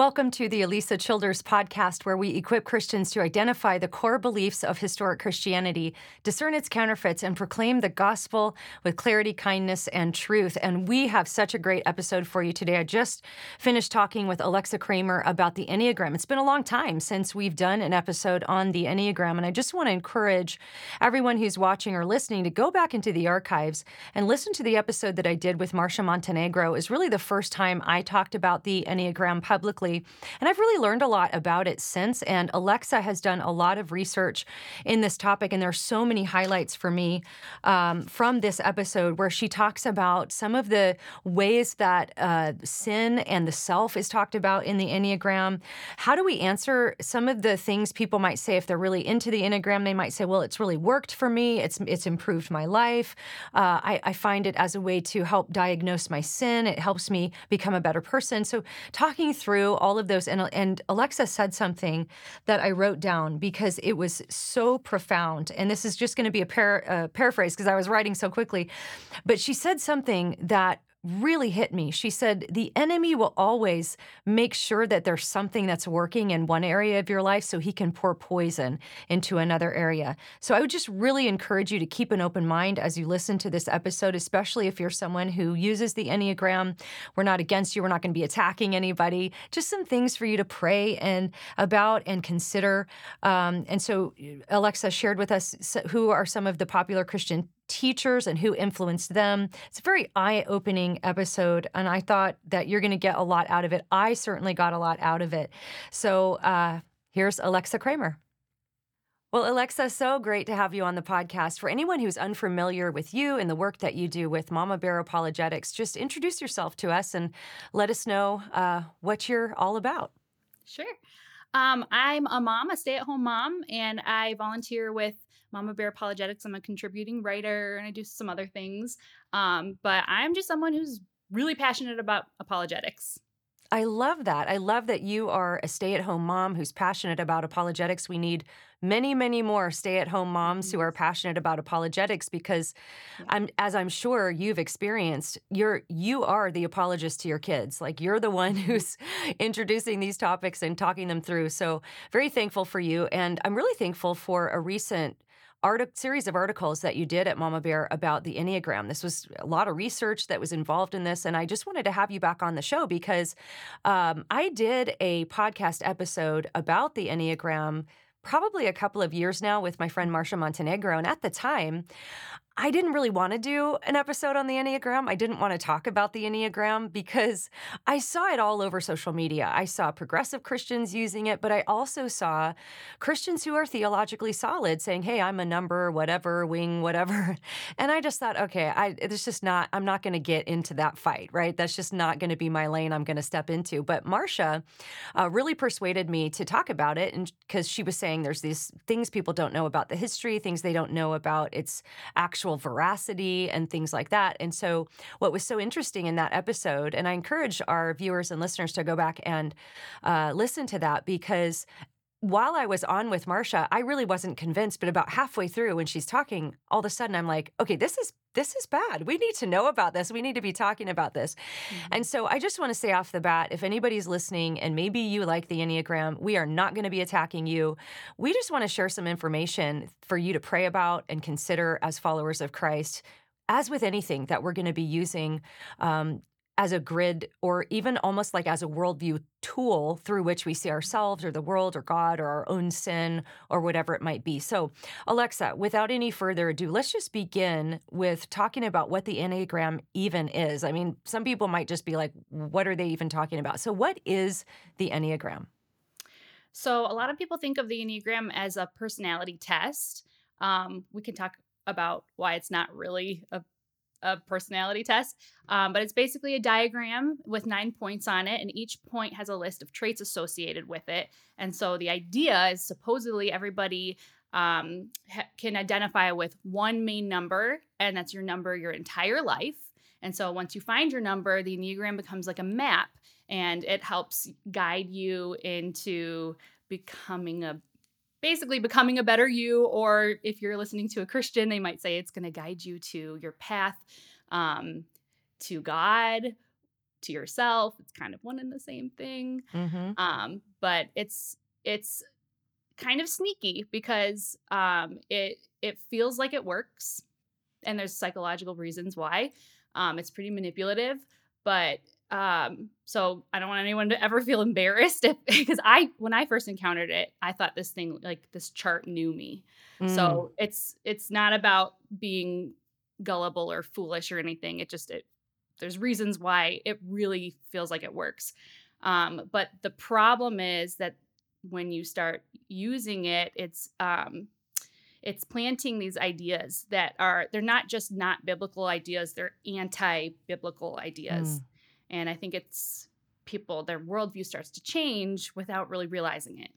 Welcome to the Alisa Childers podcast, where we equip Christians to identify the core beliefs of historic Christianity, discern its counterfeits, and proclaim the gospel with clarity, kindness, and truth. And we have such a great episode for you today. I just finished talking with Alexa Cramer about the Enneagram. It's been a long time since we've done an episode on the Enneagram, and I just want to encourage everyone who's watching or listening to go back into the archives and listen to the episode that I did with Marcia Montenegro. Is really the first time I talked about the Enneagram publicly and I've really learned a lot about it since. And Alexa has done a lot of research in this topic. And there are so many highlights for me um, from this episode where she talks about some of the ways that uh, sin and the self is talked about in the Enneagram. How do we answer some of the things people might say if they're really into the Enneagram? They might say, well, it's really worked for me, it's, it's improved my life. Uh, I, I find it as a way to help diagnose my sin, it helps me become a better person. So, talking through all of those. And, and Alexa said something that I wrote down because it was so profound. And this is just going to be a uh, paraphrase because I was writing so quickly. But she said something that really hit me. She said, The enemy will always make sure that there's something that's working in one area of your life so he can pour poison into another area. So I would just really encourage you to keep an open mind as you listen to this episode, especially if you're someone who uses the Enneagram. We're not against you, we're not going to be attacking anybody. Just some things for you to pray and about and consider. Um, and so Alexa shared with us who are some of the popular Christian teachers and who influenced them. It's a very eye opening episode, and I thought that you're going to get a lot out of it. I certainly got a lot out of it. So uh, here's Alexa Cramer. Well, Alexa, so great to have you on the podcast. For anyone who's unfamiliar with you and the work that you do with Mama Bear Apologetics, just introduce yourself to us and let us know uh, what you're all about. Sure. Um, I'm a mom, a stay at home mom, and I volunteer with Mama Bear Apologetics. I'm a contributing writer and I do some other things. Um, but I'm just someone who's really passionate about apologetics. I love that. I love that you are a stay at home mom who's passionate about apologetics. We need many, many more stay at home moms who are passionate about apologetics because yeah. I'm as I'm sure you've experienced, you're you are the apologist to your kids. Like you're the one mm-hmm. who's introducing these topics and talking them through. So very thankful for you. And I'm really thankful for a recent art- series of articles that you did at Mama Bear about the Enneagram. This was a lot of research that was involved in this, and I just wanted to have you back on the show because um, I did a podcast episode about the Enneagram probably a couple of years now with my friend Marcia Montenegro. And at the time, I didn't really want to do an episode on the Enneagram. I didn't want to talk about the Enneagram because I saw it all over social media. I saw progressive Christians using it, but I also saw Christians who are theologically solid saying, hey, I'm a number, whatever, wing, whatever. And I just thought, okay, I, it's just not, I'm not going to get into that fight, right? That's just not going to be my lane I'm going to step into. But Marcia uh, really persuaded me to talk about it and because she was saying there's these things people don't know about the history, things they don't know about its actual actual veracity and things like that. And so, what was so interesting in that episode, and I encourage our viewers and listeners to go back and uh, listen to that because while I was on with Marcia, I really wasn't convinced. But about halfway through, when she's talking, all of a sudden I'm like, okay, this is this is bad. We need to know about this. We need to be talking about this. Mm-hmm. And so I just want to say off the bat if anybody's listening and maybe you like the Enneagram, we are not going to be attacking you. We just want to share some information for you to pray about and consider as followers of Christ as with anything that we're going to be using um, as a grid or even almost like as a worldview tool through which we see ourselves or the world or God or our own sin or whatever it might be. So, Alexa, without any further ado, let's just begin with talking about what the Enneagram even is. I mean, some people might just be like, what are they even talking about? So, what is the Enneagram? So, a lot of people think of the Enneagram as a personality test. Um, we can talk about why it's not really a a personality test. Um, but it's basically a diagram with nine points on it, and each point has a list of traits associated with it. And so the idea is supposedly everybody um, ha- can identify with one main number, and that's your number your entire life. And so once you find your number, the Enneagram becomes like a map and it helps guide you into becoming a basically becoming a better you, or if you're listening to a Christian, they might say it's going to guide you to your path um, to God, to yourself. It's kind of one and the same thing. Mm-hmm. Um, but it's it's kind of sneaky because um, it it feels like it works, and there's psychological reasons why. Um, it's pretty manipulative, but um, so I don't want anyone to ever feel embarrassed because I when I first encountered it, I thought this thing like this chart knew me. Mm. So it's it's not about being gullible or foolish or anything. It just it there's reasons why it really feels like it works. Um, but the problem is that when you start using it, it's um, it's planting these ideas that are they're not just not biblical ideas; they're anti-biblical ideas. Mm. And I think it's people, their worldview starts to change without really realizing it.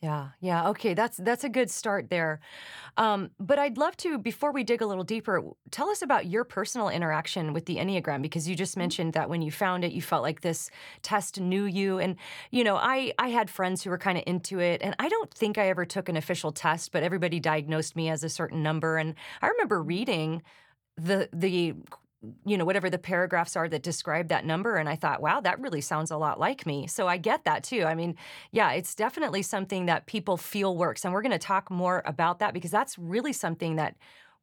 Yeah, yeah. Okay, that's that's a good start there. Um, but I'd love to, before we dig a little deeper, tell us about your personal interaction with the Enneagram because you just mm-hmm. mentioned that when you found it, you felt like this test knew you. And you know, I I had friends who were kind of into it, and I don't think I ever took an official test, but everybody diagnosed me as a certain number. And I remember reading the the you know, whatever the paragraphs are that describe that number. And I thought, wow, that really sounds a lot like me. So I get that too. I mean, yeah, it's definitely something that people feel works. And we're going to talk more about that because that's really something that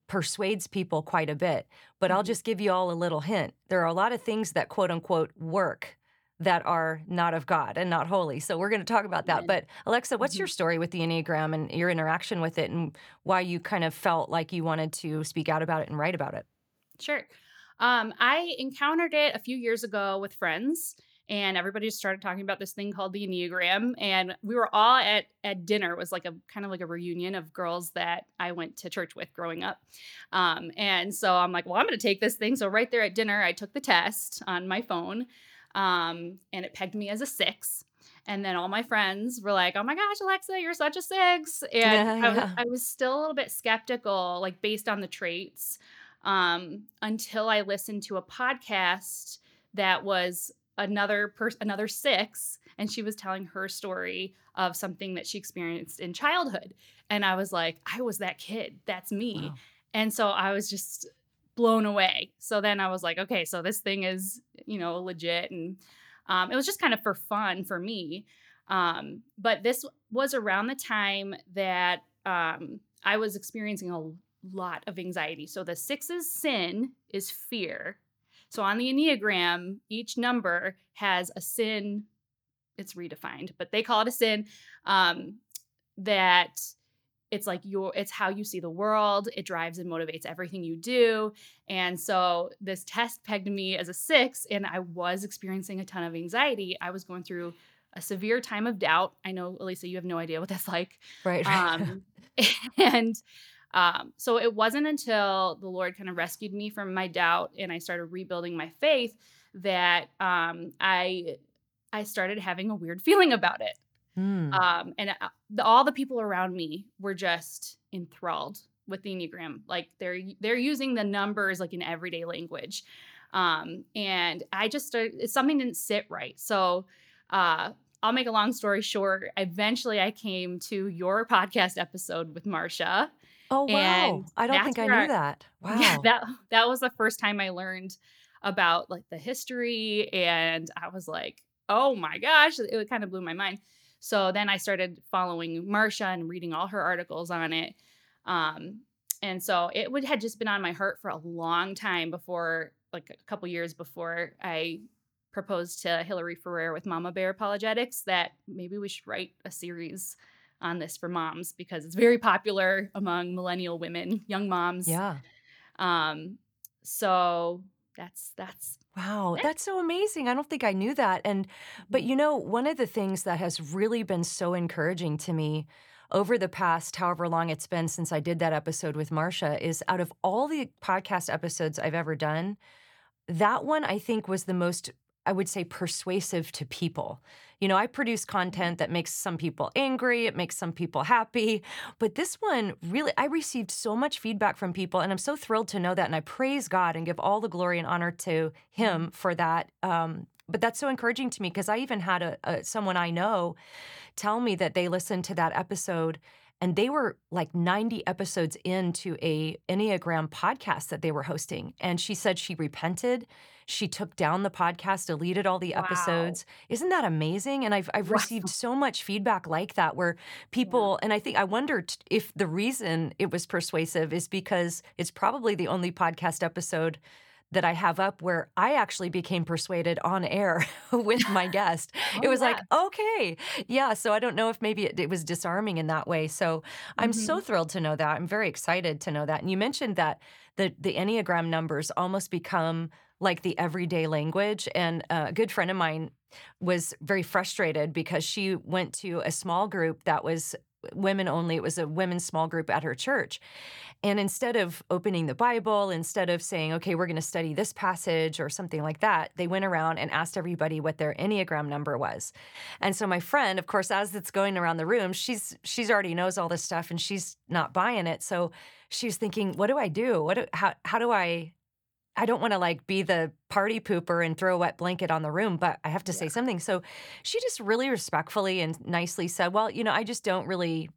persuades people quite a bit. But I'll mm-hmm. just give you all a little hint. There are a lot of things that quote unquote work that are not of God and not holy. So we're going to talk about that. But Alexa, what's mm-hmm. your story with the Enneagram and your interaction with it and why you kind of felt like you wanted to speak out about it and write about it? Sure. Um, I encountered it a few years ago with friends, and everybody just started talking about this thing called the Enneagram. And we were all at at dinner. It was like a kind of like a reunion of girls that I went to church with growing up. Um, and so I'm like, well, I'm going to take this thing. So right there at dinner, I took the test on my phone, um, and it pegged me as a six. And then all my friends were like, "Oh my gosh, Alexa, you're such a six. And yeah, yeah. I, was, I was still a little bit skeptical, like based on the traits um, until I listened to a podcast that was another person, another six, and she was telling her story of something that she experienced in childhood. And I was like, I was that kid. That's me. Wow. And so I was just blown away. So then I was like, okay, so this thing is, you know, legit. And um, it was just kind of for fun for me. Um, but this was around the time that um, I was experiencing a lot of anxiety. So the six's sin is fear. So on the Enneagram, each number has a sin, it's redefined, but they call it a sin um, that it's like your it's how you see the world. It drives and motivates everything you do. And so this test pegged me as a six and i was experiencing a ton of anxiety. I was going through a severe time of doubt. I know Alisa you have no idea what that's like. Right um, and um, so it wasn't until the Lord kind of rescued me from my doubt and I started rebuilding my faith that um, I I started having a weird feeling about it. Mm. Um, and uh, the, all the people around me were just enthralled with the enneagram. Like they're they're using the numbers like in everyday language. Um, and I just started, something didn't sit right. So uh, I'll make a long story short. Eventually, I came to your podcast episode with Marcia Oh wow! And I don't think I knew I that. yeah, Wow. that that was the first time I learned about, like, the history, and I was like, "Oh my gosh," it kinda blew my mind. So then I started following Marcia and reading all her articles on it, um, and so it would had just been on my heart for a long time before like, a couple years before I proposed to Hillary Ferrer with Mama Bear Apologetics that maybe we should write a series on this for moms because it's very popular among millennial women, young moms. Yeah. Um, so that's that's Wow, that's so amazing. I don't think I knew that. And but Mhm. you know, one of the things that has really been so encouraging to me over the past however long it's been since I did that episode with Marcia is out of all the podcast episodes I've ever done, that one I think was the most, I would say, persuasive to people. You know, I produce content that makes some people angry, it makes some people happy, but this one really, I received so much feedback from people, and I'm so thrilled to know that. And I praise God and give all the glory and honor to Him for that. Um, but that's so encouraging to me because I even had a, a someone I know tell me that they listened to that episode and they were like 90 episodes into a Enneagram podcast that they were hosting. And she said she repented. She took down the podcast, deleted all the Wow. episodes. Isn't that amazing? And I've I've Wow. received so much feedback like that where Yeah. people and I think I wondered if the reason it was persuasive is because it's probably the only podcast episode that I have up where I actually became persuaded on air with my guest. It Oh, was like, okay, yeah. So I don't know if maybe it, it was disarming in that way. So I'm so Mhm. thrilled to know that. I'm very excited to know that. And you mentioned that the the Enneagram numbers almost become like the everyday language. And a good friend of mine was very frustrated because she went to a small group that was women only. It was a women's small group at her church. And instead of opening the Bible, instead of saying, okay, we're going to study this passage or something like that, they went around and asked everybody what their Enneagram number was. And so my friend, of course, as it's going around the room, she's she's already knows all this stuff and she's not buying it. So she's thinking, what do I do? What do, how how do I I don't want to like be the party pooper and throw a wet blanket on the room, but I have to Yeah. say something. So she just really respectfully and nicely said, Well, you know, I just don't really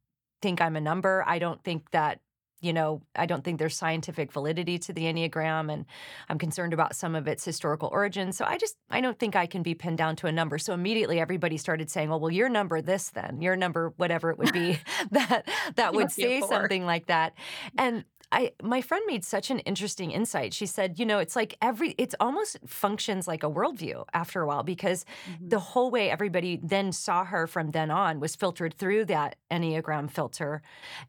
think I'm a number. I don't think that, you know, I don't think there's scientific validity to the Enneagram. And I'm concerned about some of its historical origins. So I just, I don't think I can be pinned down to a number. So immediately everybody started saying, Oh, well, your number this then, your number, whatever it would be that that would must be a say something like that. And I my friend made such an interesting insight. She said, you know, it's like every it's almost functions like a worldview after a while because the Mhm. whole way everybody then saw her from then on was filtered through that Enneagram filter.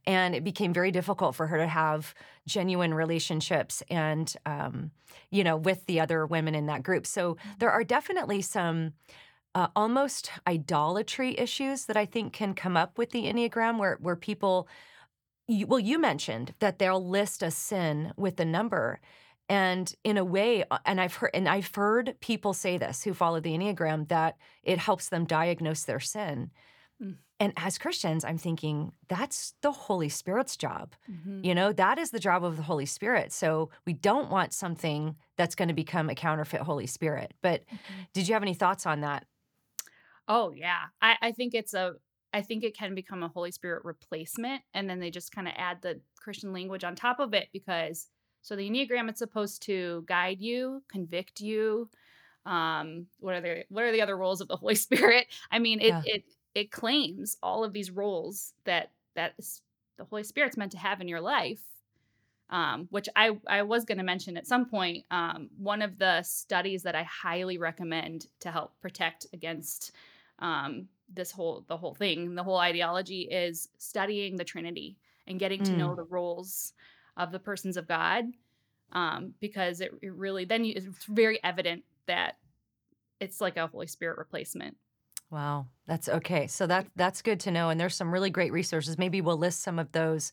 And it became very difficult for her to have genuine relationships and um, you know, with the other women in that group. So there are definitely some uh, almost idolatry issues that I think can come up with the Enneagram where where people you, well, you mentioned that they'll list a sin with a number. And in a way, uh, and I've heard and I've heard people say this who follow the Enneagram that it helps them diagnose their sin. Mm. And as Christians, I'm thinking that's the Holy Spirit's job. Mhm. You know, that is the job of the Holy Spirit. So we don't want something that's going to become a counterfeit Holy Spirit. But Mhm. did you have any thoughts on that? Oh yeah. I, I think it's a I think it can become a Holy Spirit replacement and then they just kind of add the Christian language on top of it because so the Enneagram it's supposed to guide you, convict you. Um what are the what are the other roles of the Holy Spirit? I mean it Yeah. it it claims all of these roles that that the Holy Spirit's meant to have in your life. Um, which I, I was going to mention at some point. Um, one of the studies that I highly recommend to help protect against um, this whole the whole thing the whole ideology is studying the trinity and getting to know Mm, the roles of the persons of god um, because it, it really then you, it's very evident that it's like a holy spirit replacement wow, that's okay. So that that's good to know. And there's some really great resources. Maybe we'll list some of those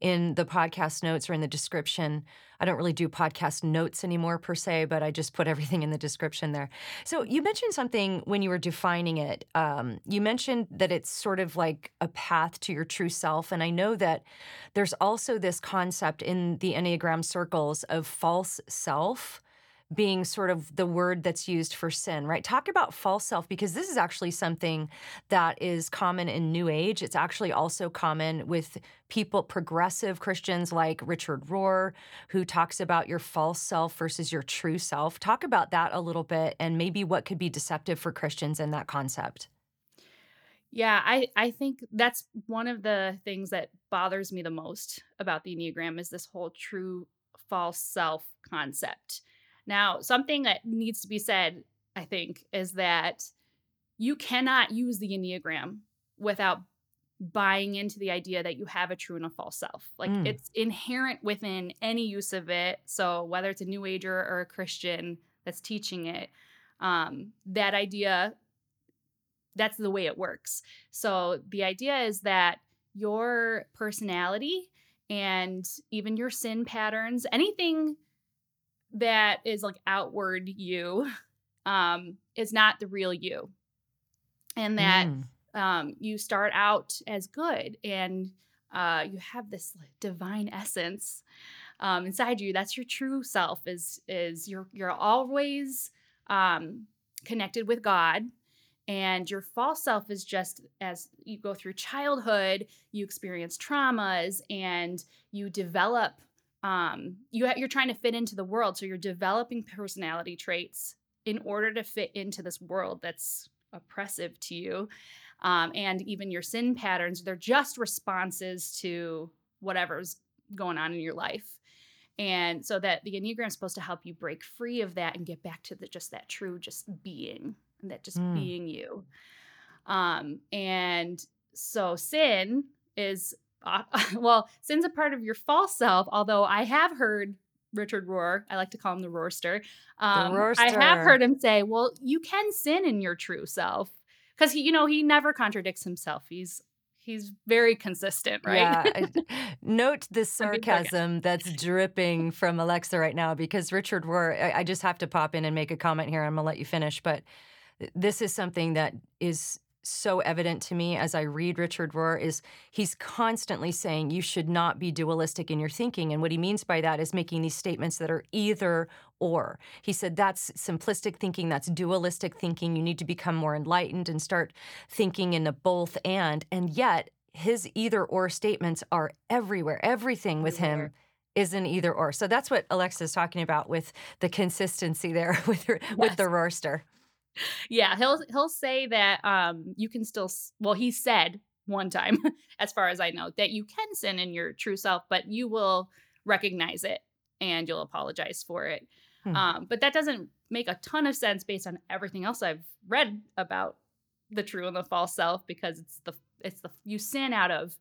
in the podcast notes or in the description. I don't really do podcast notes anymore per se, but I just put everything in the description there. So you mentioned something when you were defining it. Um, you mentioned that it's sort of like a path to your true self. And I know that there's also this concept in the Enneagram circles of false self being sort of the word that's used for sin, right? Talk about false self because this is actually something that is common in New Age. It's actually also common with people, progressive Christians like Richard Rohr, who talks about your false self versus your true self. Talk about that a little bit and maybe what could be deceptive for Christians in that concept. Yeah, I, I think that's one of the things that bothers me the most about the Enneagram is this whole true false self concept. Now, something that needs to be said, I think, is that you cannot use the Enneagram without buying into the idea that you have a true and a false self. Like mm. it's inherent within any use of it. So whether it's a new ager or a Christian that's teaching it, um, that idea that's the way it works. So the idea is that your personality and even your sin patterns, anything that is like outward you, um, is not the real you. And that mm. um, you start out as good and uh, you have this like, divine essence um, inside you. That's your true self. Is is you're you're always um, connected with God and your false self is just as you go through childhood, you experience traumas and you develop um you you're trying to fit into the world so you're developing personality traits in order to fit into this world that's oppressive to you um, and even your sin patterns they're just responses to whatever's going on in your life and so that the enneagram is supposed to help you break free of that and get back to the just that true just being and that just mm. being you. Um, and so sin is uh, well, sin's a part of your false self. Although I have heard Richard Rohr, I like to call him the Rohrster. Um, the Rohrster. I have heard him say, "Well, you can sin in your true self," because he, you know, he never contradicts himself. He's he's very consistent, right? Yeah. Note the sarcasm that's dripping from Alexa right now because Richard Rohr, I, I, just have to pop in and make a comment here. I'm going to let you finish. But this is something that is so evident to me as I read Richard Rohr is he's constantly saying you should not be dualistic in your thinking. And what he means by that is making these statements that are either or. He said that's simplistic thinking, that's dualistic thinking. You need to become more enlightened and start thinking in a both and. And yet, his either or statements are everywhere. Everything with everywhere. him is an either or. So that's what Alexa's talking about with the consistency there with her, yes. with the Rohrster yeah, he'll he'll say that um you can still well he said one time as far as I know that you can sin in your true self, but you will recognize it and you'll apologize for it. Hmm. Um but that doesn't make a ton of sense based on everything else I've read about the true and the false self because it's the it's the you sin out of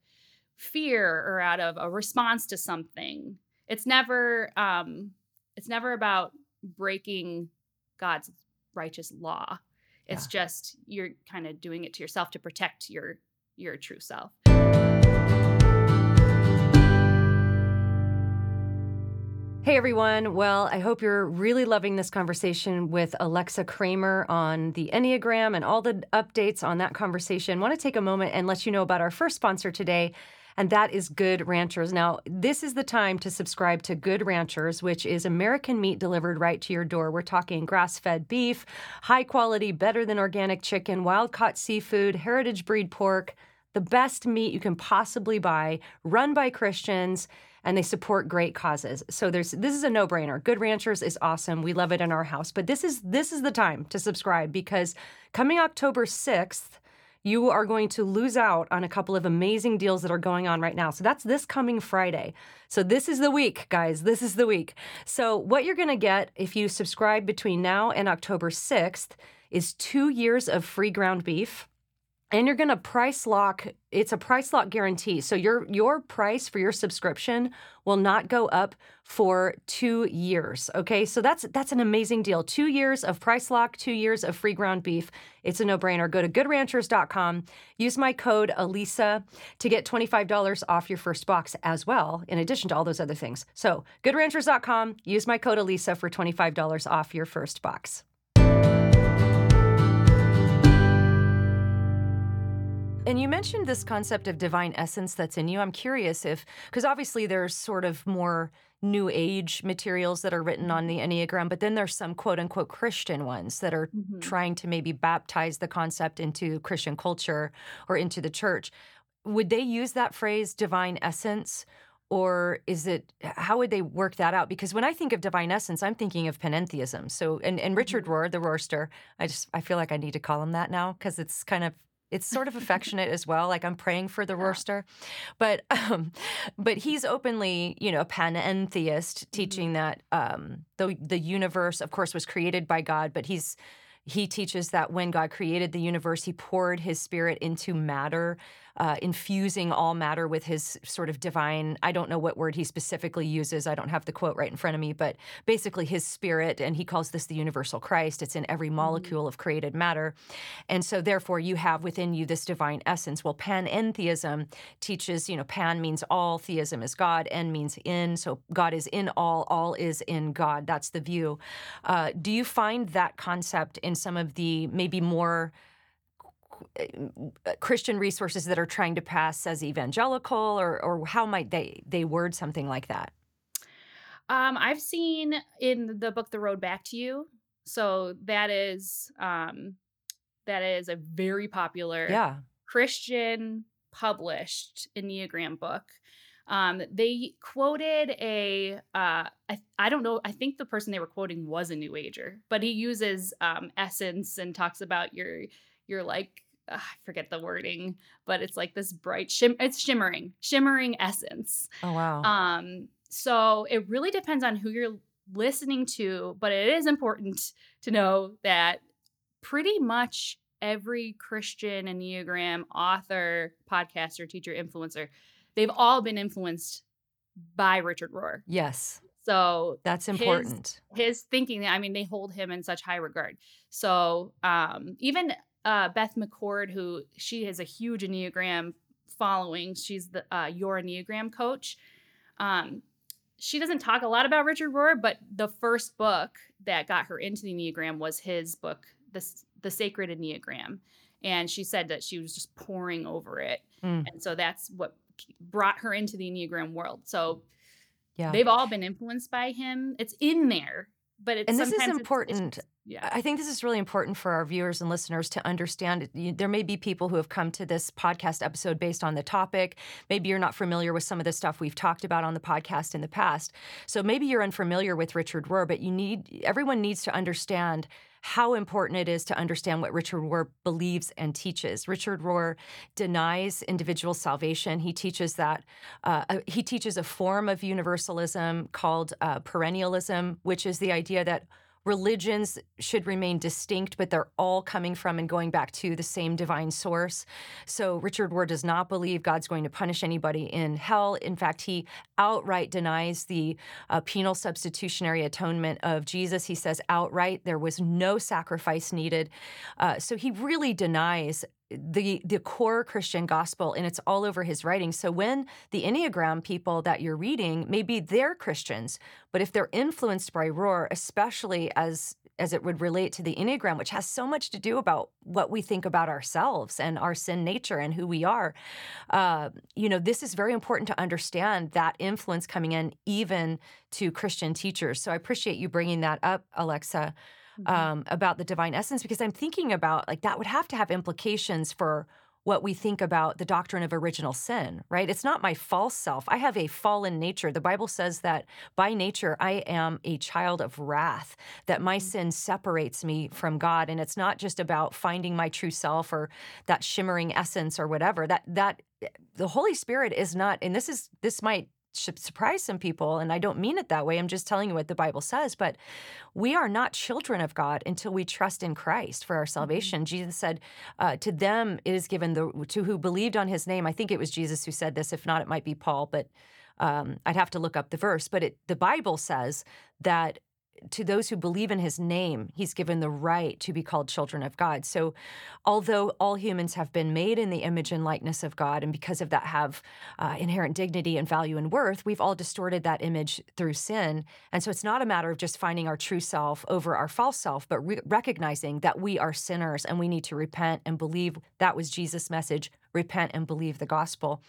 fear or out of a response to something. It's never um it's never about breaking God's righteous law. It's yeah. just you're kind of doing it to yourself to protect your your true self. Hey everyone. Well, I hope you're really loving this conversation with Alexa Cramer on the Enneagram and all the updates on that conversation. I want to take a moment and let you know about our first sponsor today, and that is Good Ranchers. Now, this is the time to subscribe to Good Ranchers, which is American meat delivered right to your door. We're talking grass fed beef, high quality, better than organic chicken, wild caught seafood, heritage breed pork, the best meat you can possibly buy, run by Christians and they support great causes. So there's this is a no-brainer. Good Ranchers is awesome. We love it in our house. But this is this is the time to subscribe because coming October 6th, you are going to lose out on a couple of amazing deals that are going on right now. So that's this coming Friday. So this is the week, guys. This is the week. So what you're going to get if you subscribe between now and October 6th is 2 years of free ground beef and you're going to price lock it's a price lock guarantee. So your your price for your subscription will not go up for 2 years okay? So that's that's an amazing deal. 2 years of price lock 2 years of free ground beef it's a no-brainer. Go to goodranchers.com use my code Alisa to get $25 off your first box as well in addition to all those other things. So goodranchers.com use my code Alisa for $25 off your first box And you mentioned this concept of divine essence that's in you. I'm curious if, because obviously there's sort of more new age materials that are written on the Enneagram, but then there's some quote unquote Christian ones that are Mhm. trying to maybe baptize the concept into Christian culture or into the church. Would they use that phrase divine essence? Or is it how would they work that out? Because when I think of divine essence, I'm thinking of panentheism. So and, and Richard Mhm. Rohr, the Rohrster, I just I feel like I need to call him that now because it's kind of it's sort of affectionate as well. Like I'm praying for the Yeah. Rohrster, but um, but he's openly you know panentheist, teaching that um, the the universe, of course, was created by God, but he's he teaches that when God created the universe, he poured his spirit into matter, uh, infusing all matter with his sort of divine. I don't know what word he specifically uses. I don't have the quote right in front of me, but basically his spirit, and he calls this the universal Christ. It's in every molecule of created matter. And so, therefore, you have within you this divine essence. Well, panentheism teaches, you know, pan means all, theism is God, en means in. So, God is in all, all is in God. That's the view. Uh, do you find that concept in some of the maybe more Christian resources that are trying to pass as evangelical, or, or how might they they word something like that? Um, I've seen in the book The Road Back to You. So that is um that is a very popular Yeah, Christian published Enneagram book. Um, they quoted a uh, I, I don't know I think the person they were quoting was a New Ager, but he uses um, essence and talks about your your like uh, I forget the wording, but it's like this bright shim it's shimmering shimmering essence. oh wow, Um, so it really depends on who you're listening to, but it is important to know that pretty much every Christian Enneagram author, podcaster, teacher, influencer, they've all been influenced by Richard Rohr. yes, So that's his- important. his thinking, I mean, they hold him in such high regard. So um, even uh, Beth McCord, who she has a huge Enneagram following, she's the uh, Your Enneagram coach. Um, she doesn't talk a lot about Richard Rohr, but the first book that got her into the Enneagram was his book, the, the Sacred Enneagram. And she said that she was just pouring over it. Mm. And so that's what brought her into the Enneagram world. So Yeah, they've all been influenced by him. It's in there, but it's and this is sometimes it's- it's important. Yeah. I think this is really important for our viewers and listeners to understand. There may be people who have come to this podcast episode based on the topic. Maybe you're not familiar with some of the stuff we've talked about on the podcast in the past. So maybe you're unfamiliar with Richard Rohr, but you need everyone needs to understand how important it is to understand what Richard Rohr believes and teaches. Richard Rohr denies individual salvation. He teaches that uh, uh, he teaches a form of universalism called uh, perennialism, which is the idea that religions should remain distinct, but they're all coming from and going back to the same divine source. So Richard Rohr does not believe God's going to punish anybody in hell. In fact, he outright denies the uh, penal substitutionary atonement of Jesus. He says outright there was no sacrifice needed. Uh, so he really denies the the core Christian gospel, and it's all over his writing. So when the Enneagram people that you're reading, maybe they're Christians, but if they're influenced by Rohr, especially as as it would relate to the Enneagram, which has so much to do about what we think about ourselves and our sin nature and who we are, uh, you know, this is very important to understand that influence coming in even to Christian teachers. So I appreciate you bringing that up, Alexa Mhm. um, about the divine essence because I'm thinking about like that would have to have implications for what we think about the doctrine of original sin, right? It's not my false self. I have a fallen nature. The Bible says that by nature I am a child of wrath, that my sin separates me from God and it's not just about finding my true self or that shimmering essence or whatever. That that the Holy Spirit is not and this is this might should surprise some people and I don't mean it that way. I'm just telling you what the Bible says, but we are not children of God until we trust in Christ for our salvation. Jesus said, uh, "To them it is given the to who believed on His name." I think it was Jesus who said this. If not, it might be Paul, but um, I'd have to look up the verse. But it, the Bible says that to those who believe in His name, He's given the right to be called children of God. So, although all humans have been made in the image and likeness of God, and because of that have uh, inherent dignity and value and worth, we've all distorted that image through sin. And so it's not a matter of just finding our true self over our false self, but re- recognizing that we are sinners and we need to repent and believe that was Jesus' message repent and believe the gospel.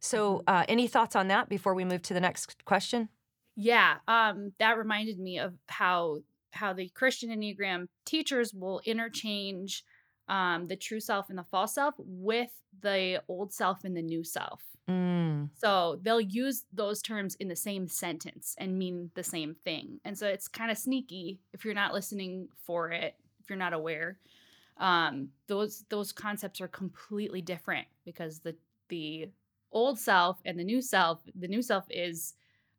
So, uh, any thoughts on that before we move to the next question? Yeah, um, that reminded me of how how the Christian Enneagram teachers will interchange um, the true self and the false self with the old self and the new self. Mm. So they'll use those terms in the same sentence and mean the same thing. And so it's kind of sneaky if you're not listening for it, if you're not aware. Um, those those concepts are completely different because the the old self and the new self, the new self is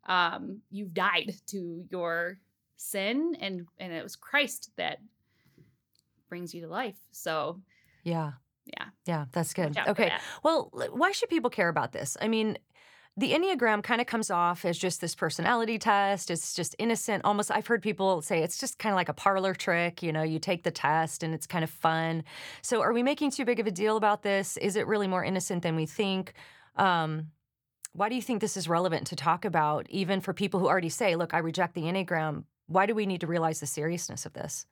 um, you've died to your sin and and it was Christ that brings you to life. So Yeah. yeah. Yeah, that's good. Watch out for Okay. that. Well, why should people care about this? I mean, the Enneagram kind of comes off as just this personality test. It's just innocent. Almost, I've heard people say it's just kind of like a parlor trick. You know, you take the test and it's kind of fun. So, are we making too big of a deal about this? Is it really more innocent than we think? Um, why do you think this is relevant to talk about, even for people who already say, look, I reject the Enneagram? Why do we need to realize the seriousness of this?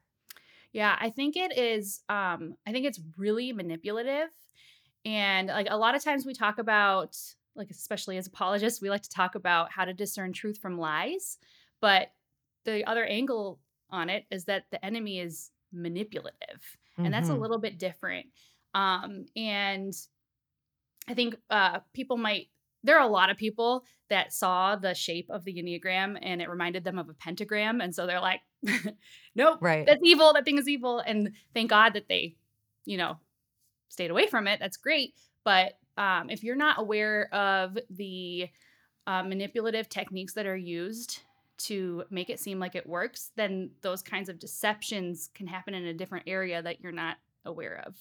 Yeah, I think it is um I think it's really manipulative. And like a lot of times we talk about like especially as apologists, we like to talk about how to discern truth from lies, but the other angle on it is that the enemy is manipulative. And that's a Mhm. little bit different. Um and I think uh people might there are a lot of people that saw the shape of the Enneagram and it reminded them of a pentagram. And so they're like, nope, Right. that's evil. That thing is evil. And thank God that they, you know, stayed away from it. That's great. But um, if you're not aware of the uh, manipulative techniques that are used to make it seem like it works, then those kinds of deceptions can happen in a different area that you're not aware of.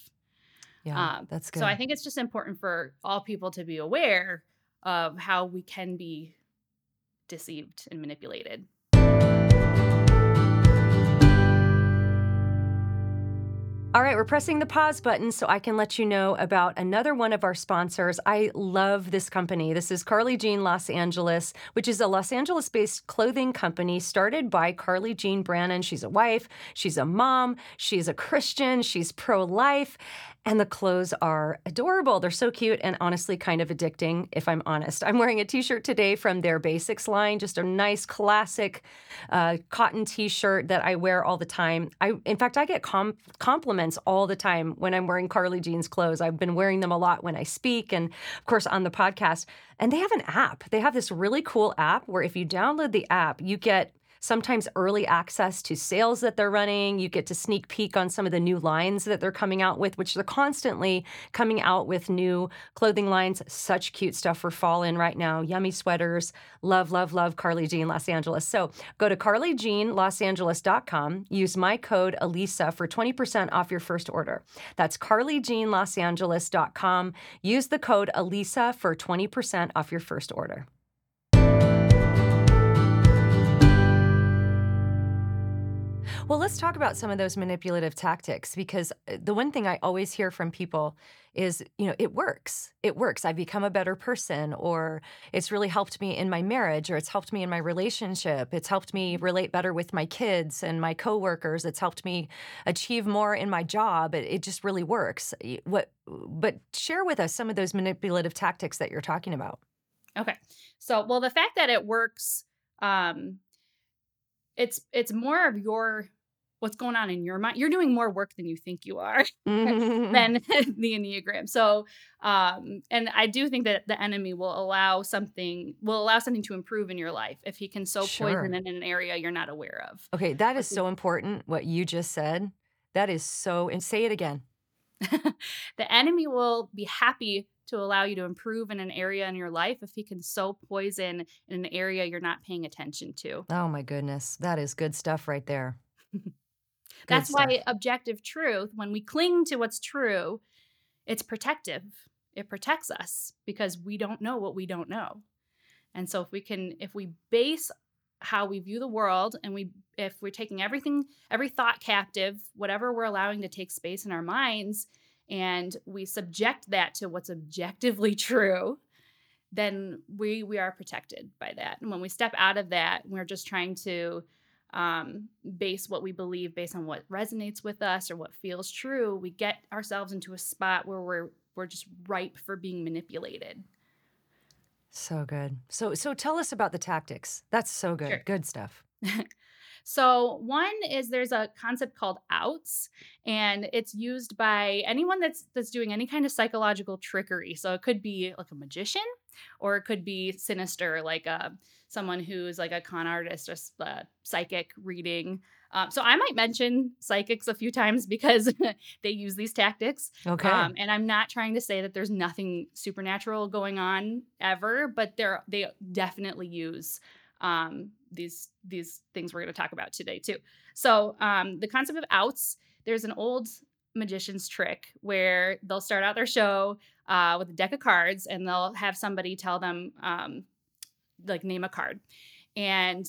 Yeah, Um, that's good. So I think it's just important for all people to be aware of how we can be deceived and manipulated. All right, we're pressing the pause button so I can let you know about another one of our sponsors. I love this company. This is Carly Jean Los Angeles, which is a Los Angeles based clothing company started by Carly Jean Brannon. She's a wife, she's a mom, she's a Christian, she's pro life. And the clothes are adorable. They're so cute and honestly kind of addicting, if I'm honest. I'm wearing a t shirt today from their basics line, just a nice classic uh, cotton t shirt that I wear all the time. I, in fact, I get com- compliments all the time when I'm wearing Carly Jean's clothes. I've been wearing them a lot when I speak and, of course, on the podcast. And they have an app. They have this really cool app where if you download the app, you get sometimes early access to sales that they're running. You get to sneak peek on some of the new lines that they're coming out with, which they're constantly coming out with new clothing lines. Such cute stuff for fall in right now. Yummy sweaters. Love, love, love Carly Jean Los Angeles. So go to carlyjeanlosangeles.com. Use my code Alisa for 20% off your first order. That's carlyjeanlosangeles.com. Use the code Alisa for 20% off your first order. Well, let's talk about some of those manipulative tactics because uh, the one thing I always hear from people is, you know, it works. It works. I've become a better person, or it's really helped me in my marriage, or it's helped me in my relationship. It's helped me relate better with my kids and my coworkers. It's helped me achieve more in my job. It, it just really works. What? But share with us some of those manipulative tactics that you're talking about. Okay. So, well, the fact that it works, um, it's it's more of your what's going on in your mind. You're doing more work than you think you are than the enneagram. So, um, and I do think that the enemy will allow something will allow something to improve in your life if he can sow Sure. poison in an area you're not aware of. Okay, that is so important. What you just said. That is so. And say it again. the enemy will be happy to allow you to improve in an area in your life if he can sow poison in an area you're not paying attention to. Oh my goodness, that is good stuff right there. That's stuff. why objective truth, when we cling to what's true, it's protective. It protects us because we don't know what we don't know. And so if we can if we base how we view the world and we if we're taking everything every thought captive, whatever we're allowing to take space in our minds and we subject that to what's objectively true, then we we are protected by that. And when we step out of that, we're just trying to um, base what we believe based on what resonates with us or what feels true, we get ourselves into a spot where we're we're just ripe for being manipulated. So good. So so tell us about the tactics. That's so good. Sure. Good stuff. So, one is there's a concept called outs, and it's used by anyone that's that's doing any kind of psychological trickery. So it could be like a magician, or it could be sinister, like uh, someone who's like a con artist or s- uh, psychic reading. Um, so I might mention psychics a few times because they use these tactics. Okay. Um, and I'm not trying to say that there's nothing supernatural going on ever, but they're they definitely use um, these these things we're going to talk about today too. So um, the concept of outs, there's an old magician's trick where they'll start out their show uh, with a deck of cards and they'll have somebody tell them um, like name a card. And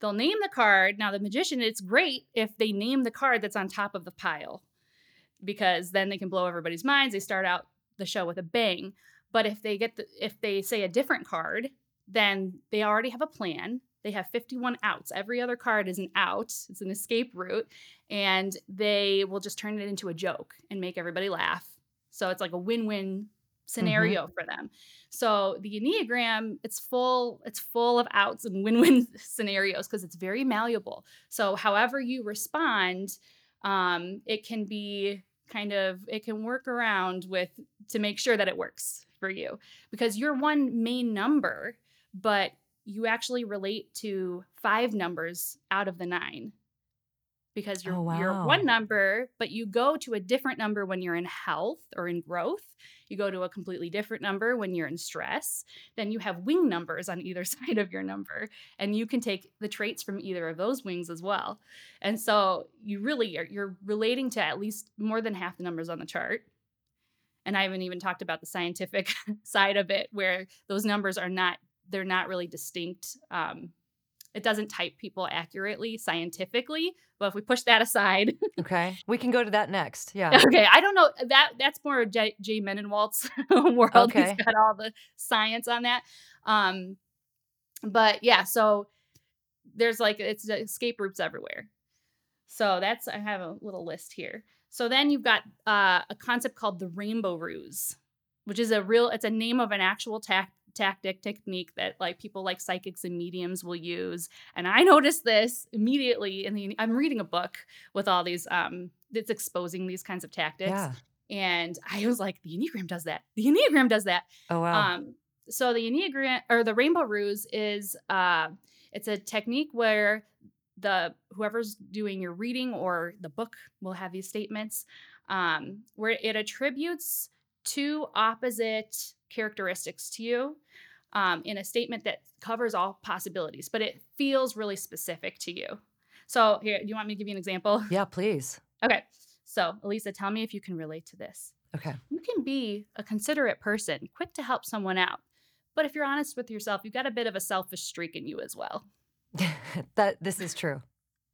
they'll name the card. Now the magician it's great if they name the card that's on top of the pile because then they can blow everybody's minds. They start out the show with a bang. But if they get the if they say a different card then they already have a plan they have 51 outs. Every other card is an out. It's an escape route. And they will just turn it into a joke and make everybody laugh. So it's like a win-win scenario for them. So the enneagram it's full it's full of outs and win-win scenarios because it's very malleable. So however you respond um, it can be kind of it can work around with to make sure that it works for you. Because you're one main number but you actually relate to five numbers out of the nine. Because you're Oh, you're one number but you go to a different number when you're in health or in growth. You go to a completely different number when you're in stress. Then you have wing numbers on either side of your number and you can take the traits from either of those wings as well. And so you really are you're relating to at least more than half the numbers on the chart. And i haven't even talked about the scientific side of it where those numbers are not they're not really distinct um, it doesn't type people accurately scientifically but if we push that aside okay. We can go to that next. Yeah. okay i don't know that that's more jay, jay Medenwaldt's world Okay. he's got all the science on that um but yeah so there's like it's escape routes everywhere so that's i have a little list here so then you've got uh, a concept called the rainbow ruse which is a real it's a name of an actual tac- tactic technique that like people like psychics and mediums will use and i noticed this immediately in the i'm reading a book with all these um that's exposing these kinds of tactics Yeah. and i was like the enneagram does that the enneagram does that Oh wow. um, so the Enneagram or the Rainbow Ruse is uh, it's a technique where the whoever's doing your reading or the book will have these statements um, where it attributes two opposite characteristics to you um, in a statement that covers all possibilities, but it feels really specific to you. So here, do you want me to give you an example? yeah, please. Okay. So Alisa, tell me if you can relate to this Okay. you can be a considerate person, quick to help someone out. But if you're honest with yourself, you've got a bit of a selfish streak in you as well. that this is true.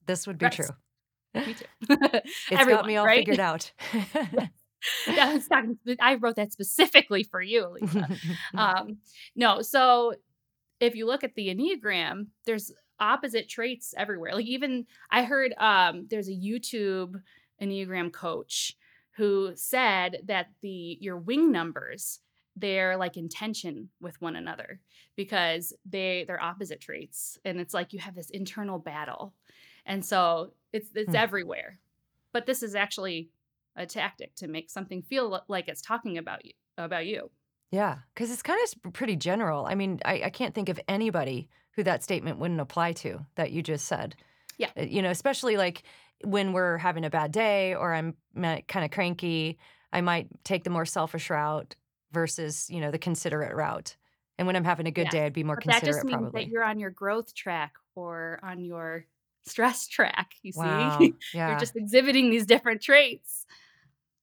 This would be Right. true. Me too. It's Everyone, got me all right? figured out. Not- I wrote that specifically for you, Lisa. um, no, so if you look at the Enneagram, there's opposite traits everywhere. Like even I heard um, there's a YouTube Enneagram coach who said that the your wing numbers they're like in tension with one another because they they're opposite traits and it's like you have this internal battle and so it's it's Hmm. everywhere but this is actually a tactic to make something feel like it's talking about you about you Yeah, because it's kind of pretty general. I mean, I, I can't think of anybody who that statement wouldn't apply to that you just said. Yeah. Uh, You know, especially like when we're having a bad day or I'm kind of cranky, I might take the more selfish route versus, you know, the considerate route. And when I'm having a good Yeah. day, I'd be more But that just means probably. that you're on your growth track or on your stress track. You see, wow. Yeah. you're just exhibiting these different traits.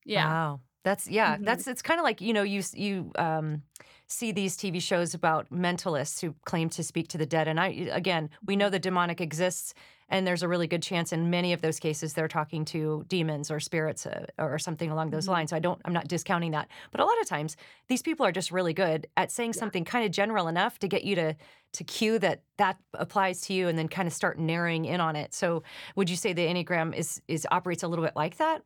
Yeah, Wow. That's yeah. Mhm. That's it's kind of like you know you you um, see these TV shows about mentalists who claim to speak to the dead, and I again we Mm-hmm. know the demonic exists, and there's a really good chance in many of those cases they're talking to demons or spirits uh, or something along those Mhm. lines. So I don't I'm not discounting that, but a lot of times these people are just really good at saying Yeah. something kind of general enough to get you to to cue that that applies to you, and then kind of start narrowing in on it. So would you say the enneagram is is operates a little bit like that?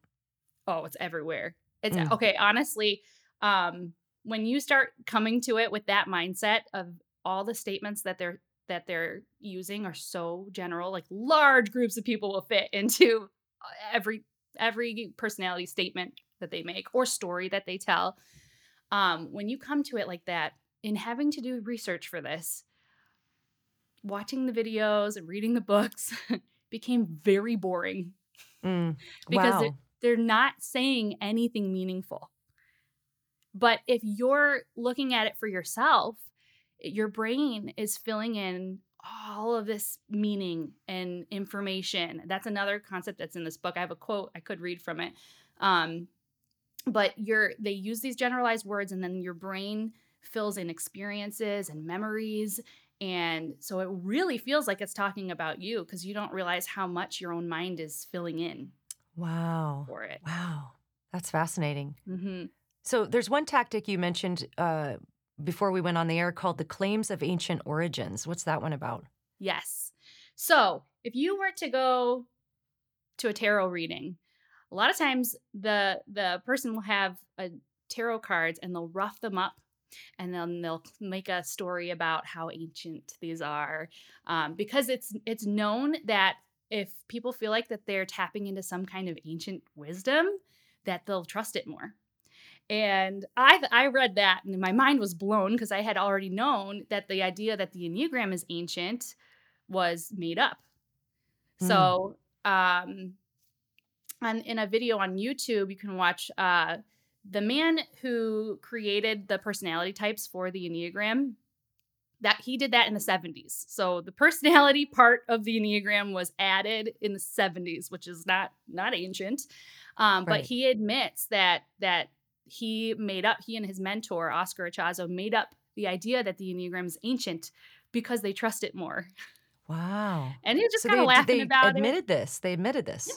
Oh, it's everywhere. It's Mm. okay. Honestly, um, when you start coming to it with that mindset of all the statements that they're that they're using are so general, like large groups of people will fit into uh, every every personality statement that they make or story that they tell. Um, when you come to it like that, in having to do research for this, watching the videos and reading the books became very boring Mm. because wow. They're, not saying anything meaningful. But if you're looking at it for yourself, your brain is filling in all of this meaning and information. That's another concept that's in this book. I have a quote I could read from it. Um, but you're they use these generalized words and then your brain fills in experiences and memories and so it really feels like it's talking about you because you don't realize how much your own mind is filling in wow. for it. Wow. That's fascinating. hmm So there's one tactic you mentioned uh, before we went on the air called the claims of ancient origins. What's that one about? Yes. So if you were to go to a tarot reading, a lot of times the the person will have a tarot cards and they'll rough them up and then they'll make a story about how ancient these are um, because it's it's known that if people feel like that they're tapping into some kind of ancient wisdom that they'll trust it more and i i read that and my mind was blown because i had already known that the idea that the enneagram is ancient was made up Mm. so um on in a video on youtube you can watch uh the man who created the personality types for the Enneagram, that he did that in the 70s. So the personality part of the Enneagram was added in the 70s, which is not not ancient. Um, Right. But he admits that that he made up, he and his mentor, Oscar Ichazo, made up the idea that the Enneagram is ancient because they trust it more. Wow. And he was just so kind of laughing they about it. admitted this. They admitted this.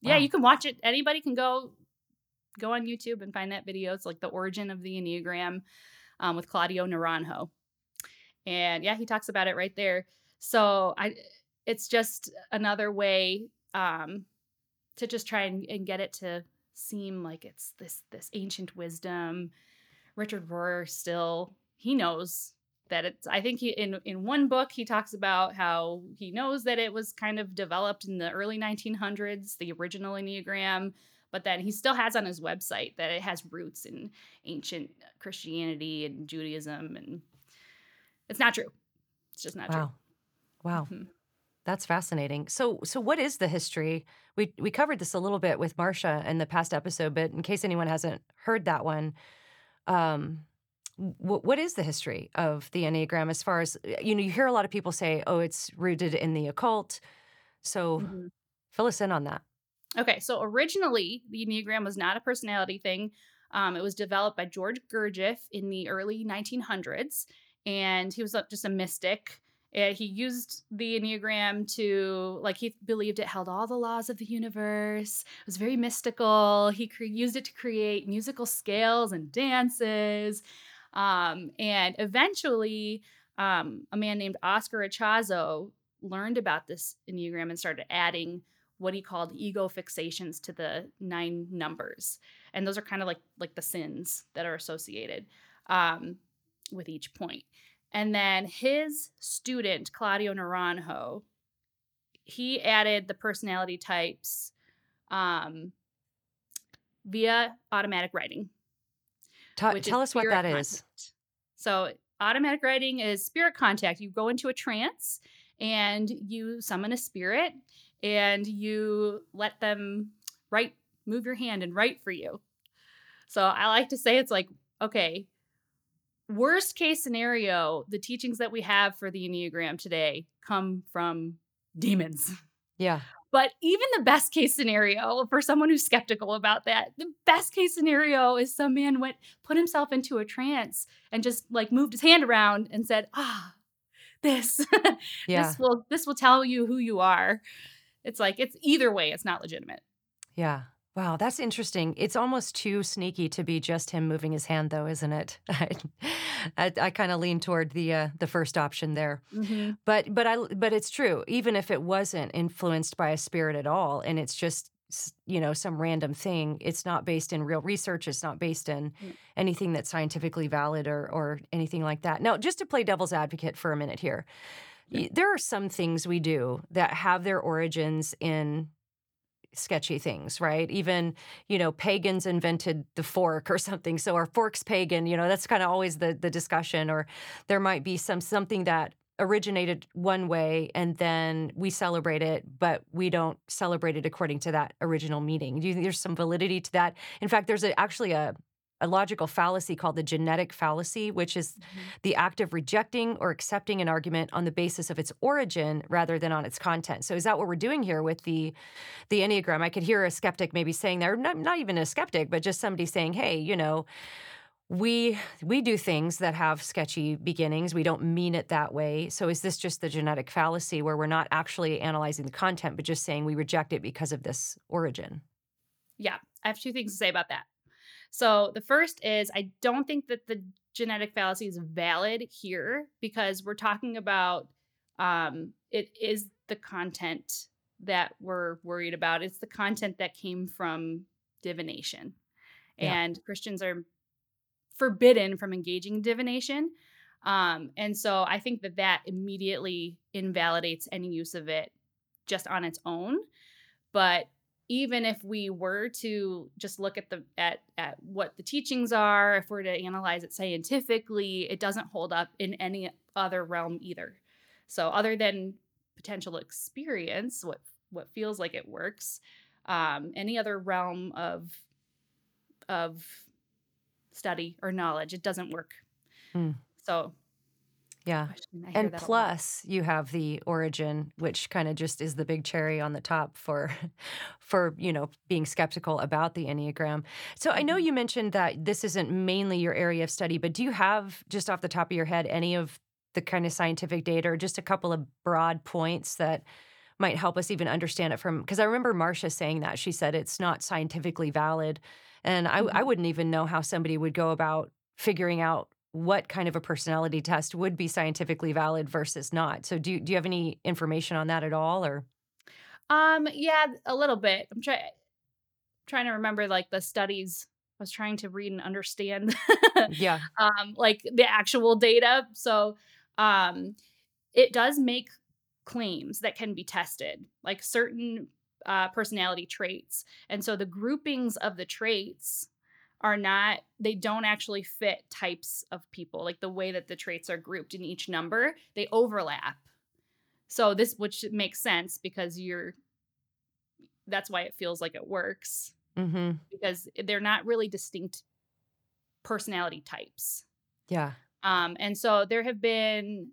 Yeah, Wow. you can watch it. Anybody can go go on YouTube and find that video. It's like the origin of the Enneagram um, with Claudio Naranjo. And yeah, he talks about it right there. So I it's just another way um, to just try and, and get it to seem like it's this this ancient wisdom. Richard Rohr still he knows that it's I think he in in one book he talks about how he knows that it was kind of developed in the early 1900s the original enneagram but then he still has on his website that it has roots in ancient Christianity and Judaism and it's not true it's just not true. Wow. Wow. true Mhm. That's fascinating. So, so what is the history? We we covered this a little bit with Marcia in the past episode, but in case anyone hasn't heard that one, um, w- what is the history of the Enneagram? As far as you know, you hear a lot of people say, "Oh, it's rooted in the occult." So, Mhm. fill us in on that. Okay, so originally the Enneagram was not a personality thing. Um, it was developed by George Gurdjieff in the early 1900s, and he was just a mystic. Uh, he used the Enneagram to, like, he believed it held all the laws of the universe. It was very mystical. He cre- used it to create musical scales and dances. Um, and eventually, um, a man named Oscar Ichazo learned about this Enneagram and started adding what he called ego fixations to the nine numbers and those are kind of like like the sins that are associated um, with each point and then his student claudio naranjo he added the personality types um, via automatic writing Ta- tell us what that is. So, automatic writing is spirit contact. You go into a trance and you summon a spirit and you let them write, move your hand and write for you. So, I like to say it's like, okay, worst case scenario, the teachings that we have for the Enneagram today come from demons. Yeah. But even the best case scenario for someone who's skeptical about that, the best case scenario is some man went put himself into a trance and just like moved his hand around and said, "Ah, this Yeah. this will this will tell you who you are." It's like it's either way, it's not legitimate. Yeah. Wow, that's interesting. It's almost too sneaky to be just him moving his hand, though, isn't it? I, I, I kind of lean toward the uh, the first option there. But but I but it's true. Even if it wasn't influenced by a spirit at all, and it's just you know some random thing it's not based in real research it's not based in mm. anything that's scientifically valid or or anything like that now just to play devil's advocate for a minute here yeah. there are some things we do that have their origins in sketchy things, right? Even, you know, pagans invented the fork or something. So our fork's pagan, you know, that's kind of always the the discussion. Or there might be some something that originated one way and then we celebrate it, but we don't celebrate it according to that original meaning. Do you think there's some validity to that? In fact, there's a, actually a a logical fallacy called the genetic fallacy, which is mm-hmm. the act of rejecting or accepting an argument on the basis of its origin rather than on its content. So is that what we're doing here with the the Enneagram? I could hear a skeptic maybe saying there, not, not even a skeptic, but just somebody saying, hey, you know, we we do things that have sketchy beginnings we don't mean it that way so is this just the genetic fallacy where we're not actually analyzing the content but just saying we reject it because of this origin yeah i have two things to say about that so the first is I don't think that the genetic fallacy is valid here because we're talking about um, it is the content that we're worried about. It's the content that came from divination. Yeah. And Christians are forbidden from engaging in divination. Um, and so I think that that immediately invalidates any use of it just on its own. But even if we were to just look at the at at what the teachings are if we're to analyze it scientifically it doesn't hold up in any other realm either so other than potential experience what what feels like it works um, any other realm of of study or knowledge it doesn't work mm. so yeah. And plus you have the origin, which kind of just is the big cherry on the top for for, you know, being skeptical about the Enneagram. So I know mm-hmm. you mentioned that this isn't mainly your area of study, but do you have just off the top of your head any of the kind of scientific data or just a couple of broad points that might help us even understand it from because I remember Marcia saying that. She said it's not scientifically valid. And I, mm-hmm. I wouldn't even know how somebody would go about figuring out what kind of a personality test would be scientifically valid versus not. So do you, do you have any information on that at all or um yeah, a little bit. I'm trying trying to remember like the studies I was trying to read and understand yeah. um like the actual data. So um it does make claims that can be tested, like certain uh, personality traits. And so the groupings of the traits are not they don't actually fit types of people like the way that the traits are grouped in each number they overlap. So this which makes sense because you're that's why it feels like it works. Mm-hmm. because they're not really distinct personality types. Yeah. Um and so there have been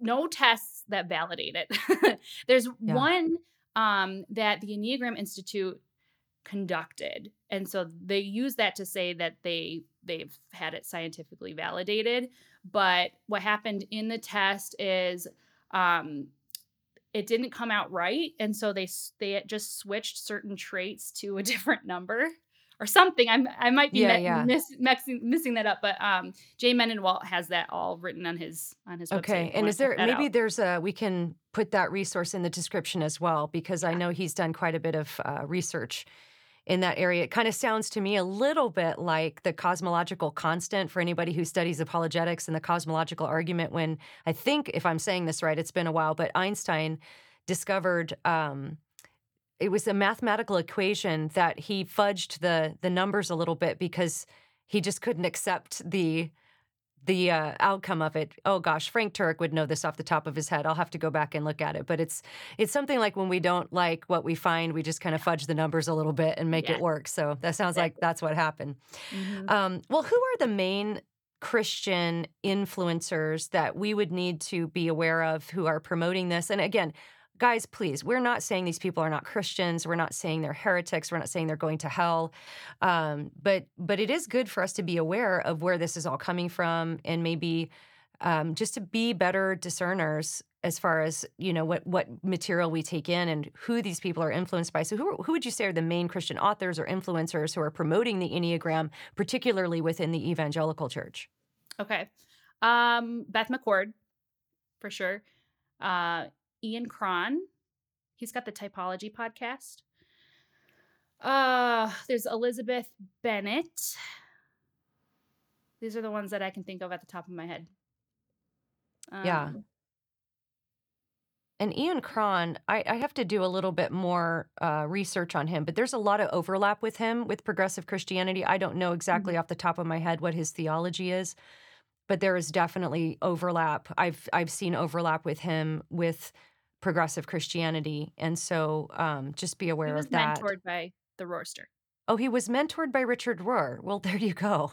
no tests that validate it. There's yeah. one um that the enneagram institute conducted. And so they use that to say that they they've had it scientifically validated. But what happened in the test is um it didn't come out right. And so they they just switched certain traits to a different number or something. I'm i might be yeah, me- yeah. Miss, mixing, missing that up but um jay Medenwaldt has that all written on his on his okay. and is there maybe out. there's a we can put that resource in the description as well because i know he's done quite a bit of uh, research in that area. It kind of sounds to me a little bit like the cosmological constant for anybody who studies apologetics and the cosmological argument. When I think, if I'm saying this right, it's been a while, but Einstein discovered. Um, it was a mathematical equation that he fudged the the numbers a little bit because he just couldn't accept the the uh, outcome of it. Oh gosh, Frank Turek would know this off the top of his head. I'll have to go back and look at it. But it's it's something like when we don't like what we find, we just kind of fudge the numbers a little bit and make yeah. it work. So that sounds like that's what happened. Mm-hmm. Um, well, who are the main Christian influencers that we would need to be aware of who are promoting this? And again, guys, please, we're not saying these people are not Christians. We're not saying they're heretics. We're not saying they're going to hell. Um, but but it is good for us to be aware of where this is all coming from, and maybe um, just to be better discerners as far as you know what what material we take in and who these people are influenced by. So who who would you say are the main Christian authors or influencers who are promoting the Enneagram, particularly within the evangelical church? Okay, um, Beth McCord, for sure. Uh, Ian Cron. He's got the Typology podcast. Uh, there's Elizabeth Bennett. These are the ones that I can think of at the top of my head. Yeah. Um, And Ian Cron, I, I have to do a little bit more uh, research on him, but there's a lot of overlap with him with progressive Christianity. I don't know exactly off the top of my head what his theology is, but there is definitely overlap. I've I've seen overlap with him with progressive Christianity, and so um, just be aware of that. He was mentored by the Roaster. Oh, he was mentored by Richard Rohr. Well, there you go.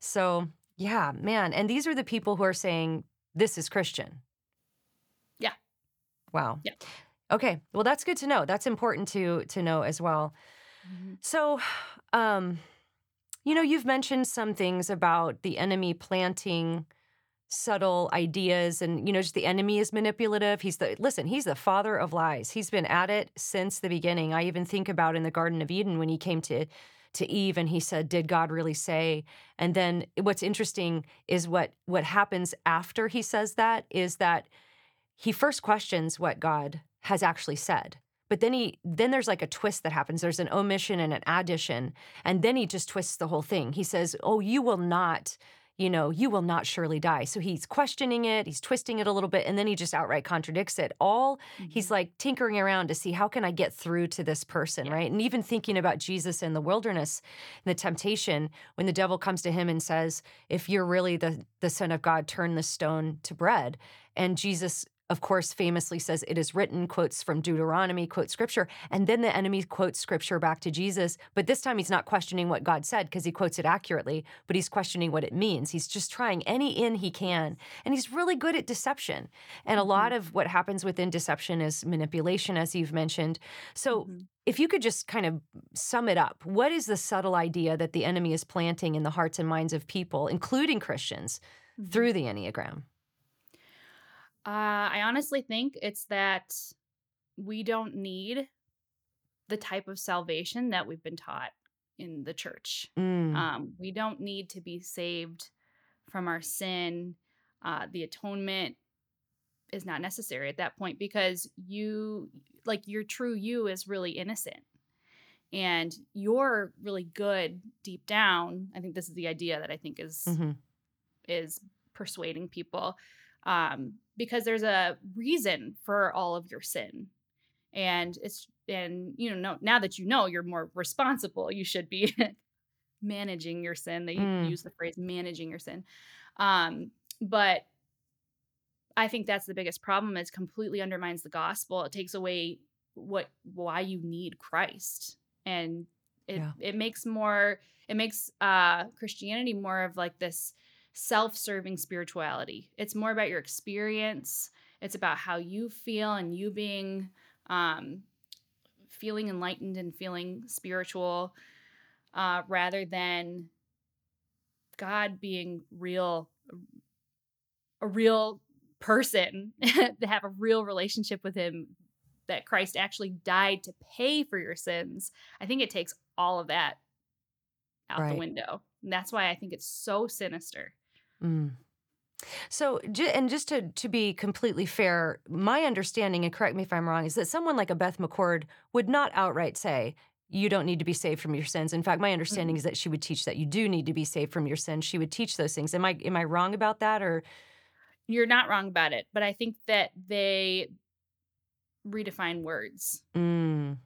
So yeah, man, and these are the people who are saying this is Christian. Yeah. Wow. Yeah. Okay. Well, that's good to know. That's important to to know as well. So, um, you know, you've mentioned some things about the enemy planting subtle ideas and you know just the enemy is manipulative he's the listen he's the father of lies he's been at it since the beginning i even think about in the garden of eden when he came to to eve and he said did god really say and then what's interesting is what what happens after he says that is that he first questions what God has actually said. But then he then there's like a twist that happens. There's an omission and an addition. And then he just twists the whole thing. He says, "Oh, you will not, you know, you will not surely die." So he's questioning it, he's twisting it a little bit, and then he just outright contradicts it. All he's mm-hmm. like tinkering around to see how can I get through to this person, right? And even thinking about Jesus in the wilderness, and the temptation when the devil comes to him and says, "If you're really the the son of God, turn the stone to bread." And Jesus of course, famously says, It is written, quotes from Deuteronomy, quotes scripture. And then the enemy quotes scripture back to Jesus. But this time he's not questioning what God said because he quotes it accurately, but he's questioning what it means. He's just trying any in he can. And he's really good at deception. And a mm-hmm. lot of what happens within deception is manipulation, as you've mentioned. So mm-hmm. if you could just kind of sum it up, what is the subtle idea that the enemy is planting in the hearts and minds of people, including Christians, mm-hmm. through the Enneagram? Uh, I honestly think it's that we don't need the type of salvation that we've been taught in the church. Mm. Um, we don't need to be saved from our sin. Uh, the atonement is not necessary at that point because you, like, your true you is really innocent. And you're really good deep down. I think this is the idea that I think is Mhm. is persuading people um, because there's a reason for all of your sin. And it's and you know now that you know you're more responsible you should be managing your sin. They Mm. use the phrase managing your sin. Um, but i think that's the biggest problem is completely undermines the gospel. It takes away what why you need christ. And it, Yeah. it makes more it makes uh christianity more of like this self-serving spirituality it's more about your experience it's about how you feel and you being um feeling enlightened and feeling spiritual uh rather than god being real a real person to have a real relationship with him that Christ actually died to pay for your sins. I think it takes all of that out Right. the window. And that's why I think it's so sinister. Mm. So, and just to to be completely fair, my understanding, and correct me if I'm wrong, is that someone like a Beth McCord would not outright say you don't need to be saved from your sins. In fact, my understanding is that she would teach that you do need to be saved from your sins. She would teach those things. Am I am I wrong about that, or You're not wrong about it, but I think that they redefine words. Mm.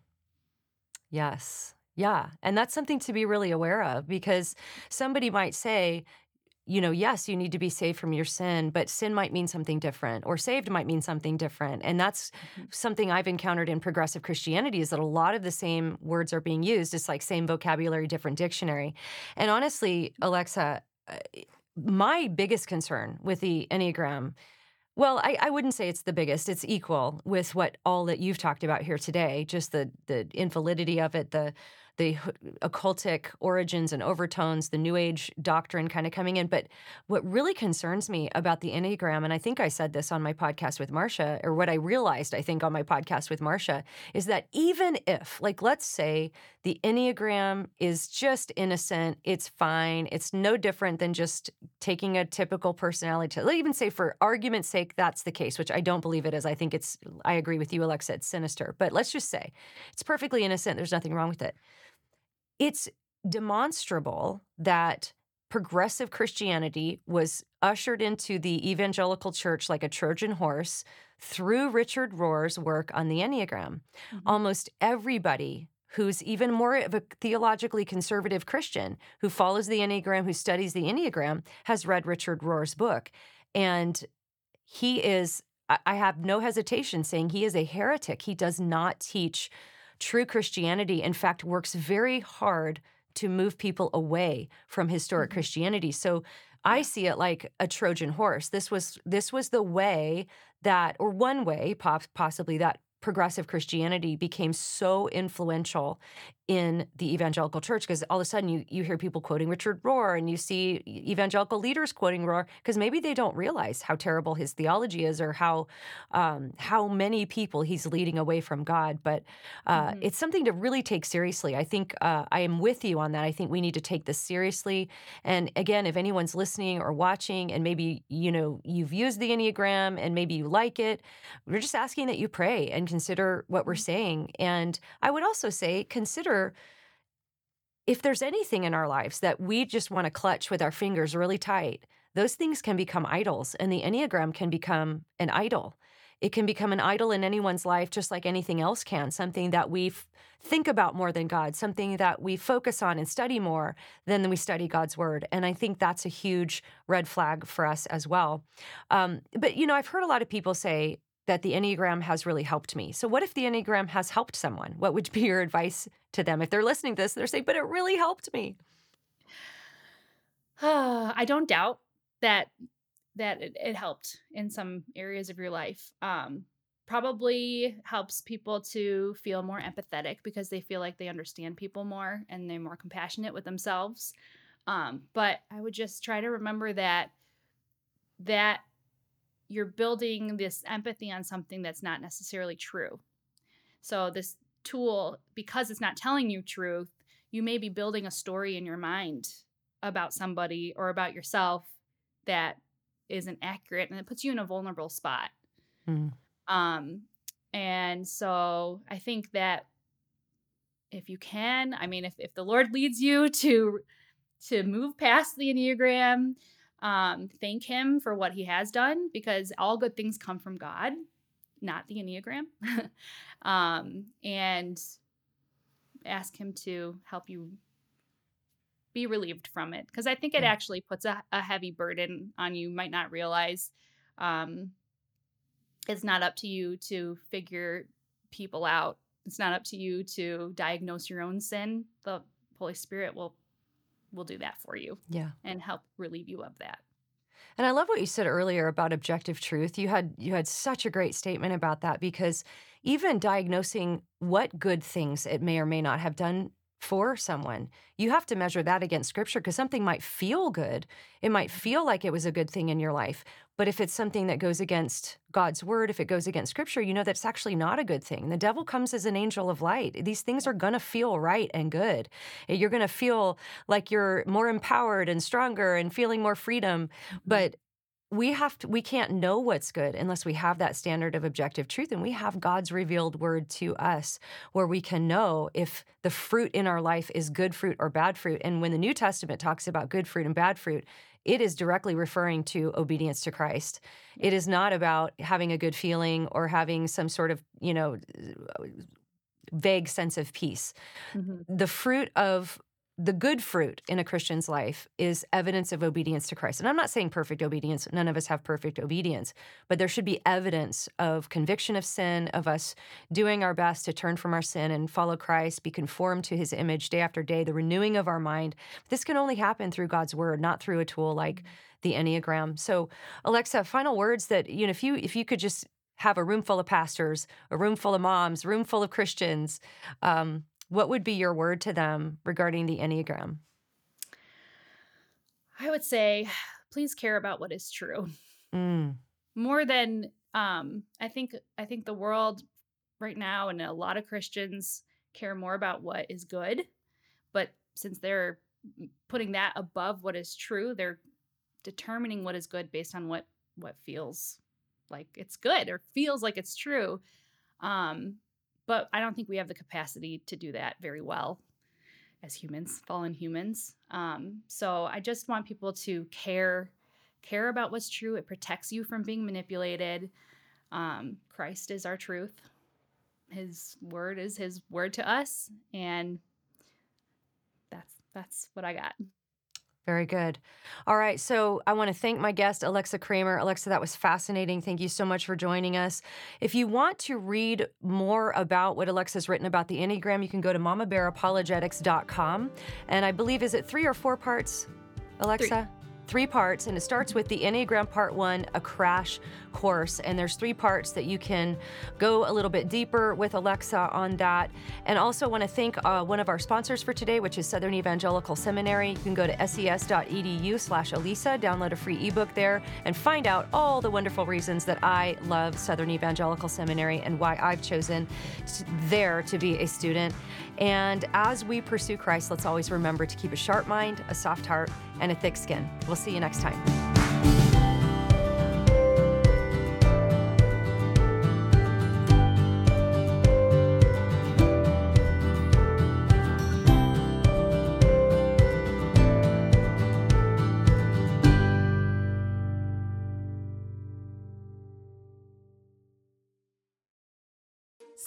Yes. Yeah. And that's something to be really aware of because somebody might say, you know, yes, you need to be saved from your sin, but sin might mean something different, or saved might mean something different. And that's something I've encountered in progressive Christianity is that a lot of the same words are being used. It's like same vocabulary, different dictionary. And honestly, Alexa, uh, my biggest concern with the Enneagram well, I, I wouldn't say it's the biggest. It's equal with what all that you've talked about here today. Just the the invalidity of it, the the occultic origins and overtones, the New Age doctrine kind of coming in. But what really concerns me about the Enneagram, and I think I said this on my podcast with Marcia, or what I realized, I think, on my podcast with Marcia, is that even if, like, let's say the Enneagram is just innocent, it's fine, it's no different than just taking a typical personality test. Let's even say, for argument's sake, that's the case, which I don't believe it is. I think it's, I agree with you, Alexa, it's sinister. But let's just say it's perfectly innocent, there's nothing wrong with it it's demonstrable that progressive Christianity was ushered into the evangelical church like a Trojan horse through Richard Rohr's work on the Enneagram. Mm-hmm. Almost everybody who's even more of a theologically conservative Christian who follows the Enneagram, who studies the Enneagram, has read Richard Rohr's book. And he is, I have no hesitation saying he is a heretic. He does not teach true Christianity, in fact, works very hard to move people away from historic mm-hmm. Christianity. So I see it like a Trojan horse. This was this was the way that, or one way, possibly that progressive Christianity became so influential in the evangelical church because all of a sudden you you hear people quoting Richard Rohr and you see evangelical leaders quoting Rohr because maybe they don't realize how terrible his theology is or how um, how many people he's leading away from God. But uh, mm-hmm. it's something to really take seriously. I think uh, I am with you on that. I think we need to take this seriously. And again, if anyone's listening or watching, and maybe you know you've used the Enneagram and maybe you like it, we're just asking that you pray and consider what we're mm-hmm. saying. And I would also say consider if there's anything in our lives that we just want to clutch with our fingers really tight, those things can become idols, and the Enneagram can become an idol. It can become an idol in anyone's life, just like anything else can, something that we think about more than God, something that we focus on and study more than we study God's word. And I think that's a huge red flag for us as well. Um, but, you know, I've heard a lot of people say, that the Enneagram has really helped me. So, what if the Enneagram has helped someone? What would be your advice to them if they're listening to this? They're saying, but it really helped me. I don't doubt that that it, it, helped in some areas of your life. Um, probably helps people to feel more empathetic because they feel like they understand people more and they're more compassionate with themselves. Um, but I would just try to remember that that you're building this empathy on something that's not necessarily true. So, this tool, because it's not telling you truth, you may be building a story in your mind about somebody or about yourself that isn't accurate and it puts you in a vulnerable spot. Mm. Um, and so I think that if you can, I mean, if, if the Lord leads you to to move past the Enneagram, um, thank him for what he has done because all good things come from God, not the Enneagram. um, and ask him to help you be relieved from it because I think it actually puts a, a, heavy burden on you. Might not realize um, it's not up to you to figure people out. It's not up to you to diagnose your own sin. The Holy Spirit will will do that for you. Yeah. And help relieve you of that. And I love what you said earlier about objective truth. You had you had such a great statement about that because even diagnosing what good things it may or may not have done for someone. You have to measure that against scripture because something might feel good. It might feel like it was a good thing in your life. But if it's something that goes against God's word, if it goes against scripture, you know that's actually not a good thing. The devil comes as an angel of light. These things are going to feel right and good. You're going to feel like you're more empowered and stronger and feeling more freedom. Mm-hmm. But we have to we can't know what's good unless we have that standard of objective truth and we have God's revealed word to us where we can know if the fruit in our life is good fruit or bad fruit and when the New Testament talks about good fruit and bad fruit it is directly referring to obedience to Christ. It is not about having a good feeling or having some sort of, you know, vague sense of peace. Mm-hmm. The fruit of the good fruit in a Christian's life is evidence of obedience to Christ. And I'm not saying perfect obedience, none of us have perfect obedience, but there should be evidence of conviction of sin, of us doing our best to turn from our sin and follow Christ, be conformed to his image day after day, the renewing of our mind. This can only happen through God's word, not through a tool like the Enneagram. So, Alexa, final words that, you know, if you if you could just have a room full of pastors, a room full of moms, a room full of Christians, um, what would be your word to them regarding the Enneagram? I would say, please care about what is true. Mm. More than um, I think I think the world right now and a lot of Christians care more about what is good, but since they're putting that above what is true, they're determining what is good based on what what feels like it's good or feels like it's true. Um, but I don't think we have the capacity to do that very well as humans, fallen humans. Um, so I just want people to care, care about what's true. It protects you from being manipulated. Um, Christ is our truth. His word is his word to us, and that's that's what I got. Very good. All right. So I want to thank my guest, Alexa Cramer. Alexa, that was fascinating. Thank you so much for joining us. If you want to read more about what Alexa's written about the Enneagram, you can go to mamabearapologetics.com. And I believe, is it three or four parts, Alexa? Three three parts, and it starts with the Enneagram Part One, a crash course. And there's three parts that you can go a little bit deeper with Alexa on that. And also want to thank uh, one of our sponsors for today, which is Southern Evangelical Seminary. You can go to ses.edu/slash Alisa, download a free ebook there, and find out all the wonderful reasons that I love Southern Evangelical Seminary and why I've chosen there to be a student. And as we pursue Christ, let's always remember to keep a sharp mind, a soft heart, and a thick skin. We'll see you next time.